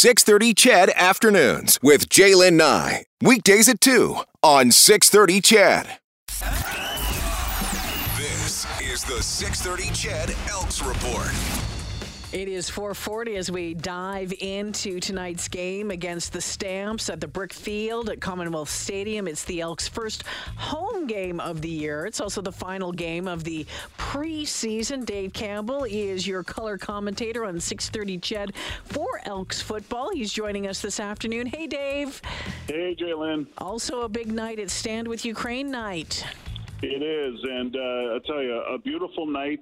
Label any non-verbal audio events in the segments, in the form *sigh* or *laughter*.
630 CHED Afternoons with Jaylen Nye. Weekdays at 2 on 630 CHED. This is the 630 CHED Elks Report. It is 440 as we dive into tonight's game against the Stamps at the Brick Field at Commonwealth Stadium. It's the Elks' first home game of the year. It's also the final game of the preseason. Dave Campbell is your color commentator on 630 CHED for Elks football. He's joining us this afternoon. Hey, Dave. Hey, Jalen. Also a big night at Stand With Ukraine night. It is, and uh, I tell you, a beautiful night.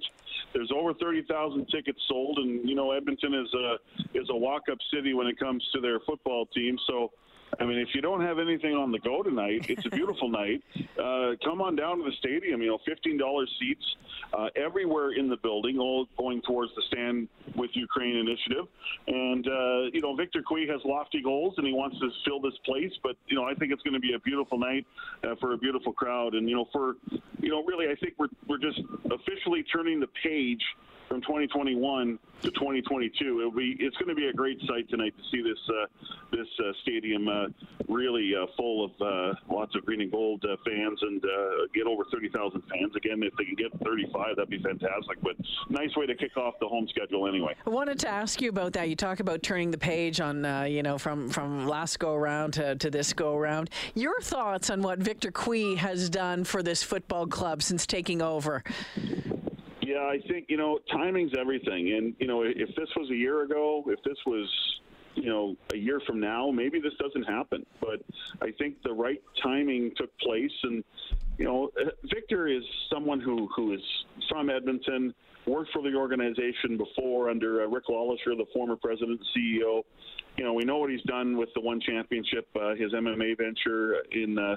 There's over 30,000 tickets sold, and you know Edmonton is a is a walk-up city when it comes to their football team. So I mean, if you don't have anything on the go tonight, it's a beautiful *laughs* night. Uh, come on down to the stadium. You know, fifteen dollars seats uh, everywhere in the building, all going towards the Stand with Ukraine initiative. And uh, you know, Victor Cui has lofty goals, and he wants to fill this place. But you know, I think it's going to be a beautiful night uh, for a beautiful crowd. And you know, for you know, really, I think we're we're just officially turning the page from 2021 to 2022. It'll be it's going to be a great sight tonight to see this uh, this uh, stadium uh, really uh, full of uh, lots of green and gold uh, fans and get over 30,000 fans again. If they can get 35, that'd be fantastic. But nice way to kick off the home schedule anyway. I wanted to ask you about that. You talk about turning the page on you know from from last go around to, to this go around. Your thoughts on what Victor Cui has done for this football club since taking over? Yeah, I think you know timing's everything, and you know if this was a year ago, if this was you know a year from now, maybe this doesn't happen. But I think the right timing took place, and you know Victor is someone who who is from Edmonton, worked for the organization before under uh, Rick LeLacheur, the former president and CEO you know, we know what he's done with the one championship, uh, his MMA venture in uh,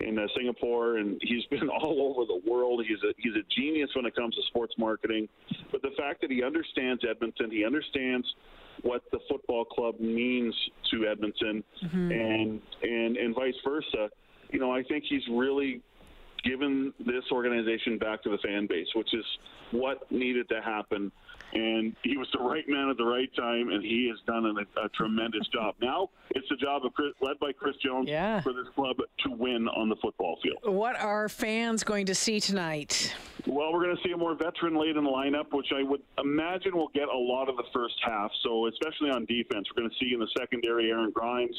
in uh, Singapore, and he's *laughs* been all over the world. He's a he's a genius when it comes to sports marketing. But the fact that he understands Edmonton, he understands what the football club means to Edmonton, mm-hmm. and and and vice versa. You know, I think he's really given this organization back to the fan base, which is what needed to happen and he was the right man at the right time, and he has done a, a tremendous job. Now it's the job of Chris, led by Chris Jones yeah. for this club to win on the football field. What are fans going to see tonight? Well, we're going to see a more veteran-laden lineup, which I would imagine will get a lot of the first half. So, especially on defense, we're going to see in the secondary Aaron Grimes,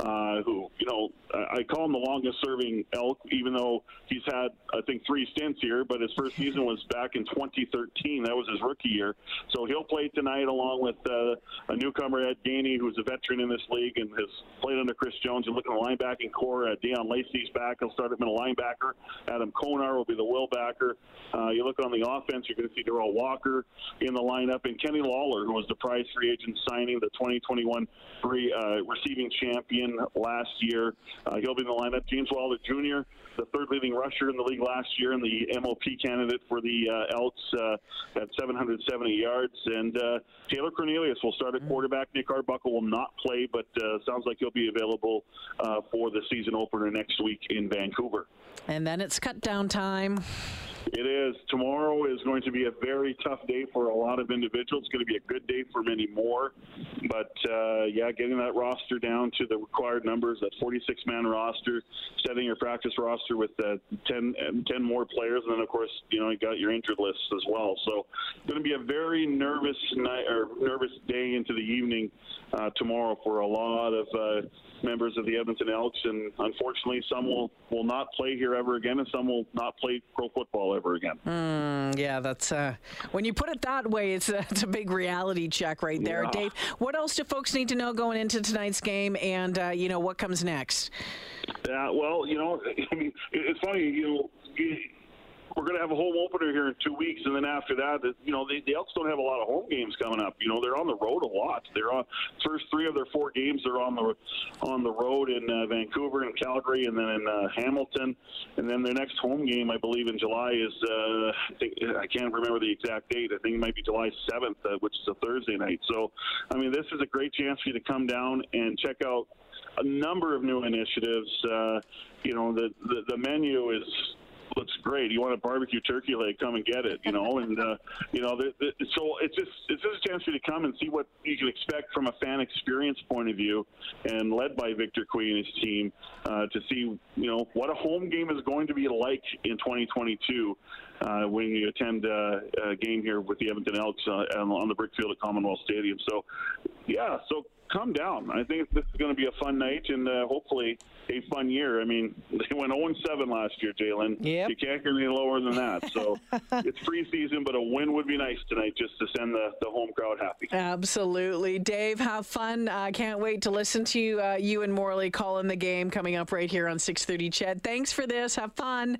uh, who you know I call him the longest-serving elk, even though he's had I think three stints here, but his first season was back in 2013. That was his rookie year. So he'll play tonight along with uh, a newcomer, Ed Gainey, who's a veteran in this league and has played under Chris Jones. You look at the linebacking corps. Uh, Deon Lacey's back. He'll start at middle linebacker. Adam Konar will be the will backer. Uh, you look on the offense, you're going to see Derel Walker in the lineup, and Kenny Lawler, who was the prize free agent signing, the 2021 free uh, receiving champion last year. Uh, he'll be in the lineup. James Wilder Jr., the third leading rusher in the league last year, and the MOP candidate for the uh, Elks uh, at 770 yards. And uh, Taylor Cornelius will start at quarterback. Nick Arbuckle will not play, but uh, sounds like he'll be available uh, for the season opener next week in Vancouver. And then it's cut down time. It is. Tomorrow is going to be a very tough day for a lot of individuals. It's going to be a good day for many more. But uh, yeah, getting that roster down to the required numbers, that 46 man roster, setting your practice roster with uh, 10, um, 10 more players, and then of course, you know, you got your injured lists as well. So going to be a very nervous night or nervous day into the evening uh, tomorrow for a lot of uh, members of the Edmonton Elks, and unfortunately, some will will not play here ever again, and some will not play pro football ever again. Mm, yeah, that's uh, when you put it that way, it's a, it's a big reality check right there, yeah. Dave. What else do folks need to know going into tonight's game, and uh, you know what comes next? Yeah, well, you know, *laughs* I mean, it's funny, you know we're going to have a home opener here in two weeks, and then after that, you know, the, the Elks don't have a lot of home games coming up. You know, they're on the road a lot. They're on first three of their four games. They're on the on the road in uh, Vancouver and Calgary, and then in uh, Hamilton, and then their next home game, I believe, in July is uh, I think I can't remember the exact date. I think it might be July seventh, uh, which is a Thursday night. So, I mean, this is a great chance for you to come down and check out a number of new initiatives. Uh, you know, the, the the menu is looks great. You want a barbecue turkey leg? Come and get it. You know, and uh, you know, the, the, so it's just it's just a chance for you to come and see what you can expect from a fan experience point of view, and led by Victor Cui and his team uh, to see you know what a home game is going to be like in 2022 uh, when you attend uh, a game here with the Edmonton Elks uh, on the brick field at Commonwealth Stadium. So, yeah, so come down. I think this is going to be a fun night and uh, hopefully a fun year. I mean, *laughs* they went 0 7 last year, Jalen. Yep. You can't get any lower than that. So *laughs* it's preseason, but a win would be nice tonight just to send the, the home crowd happy. Absolutely. Dave, have fun. I uh, can't wait to listen to you, uh, you and Morley calling the game coming up right here on 630 CHED. Thanks for this. Have fun.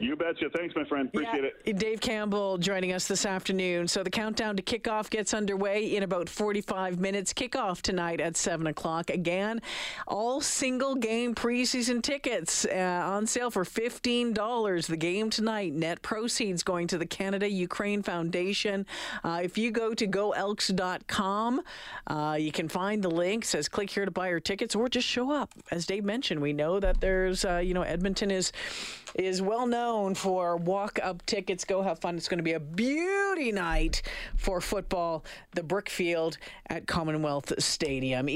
You betcha. Thanks, my friend. Appreciate yeah, it. Dave Campbell joining us this afternoon. So the countdown to kickoff gets underway in about 45 minutes. Kickoff tonight at 7 o'clock. Again, all single game preseason tickets uh, on sale for $15. The game tonight, net proceeds going to the Canada Ukraine Foundation. Uh, if you go to goelks.com, uh, you can find the link. It says click here to buy your tickets or just show up. As Dave mentioned, we know that there's, uh, you know, Edmonton is is well known for walk up tickets. Go have fun. It's going to be a beauty night for football, the Brickfield at Commonwealth Stadium.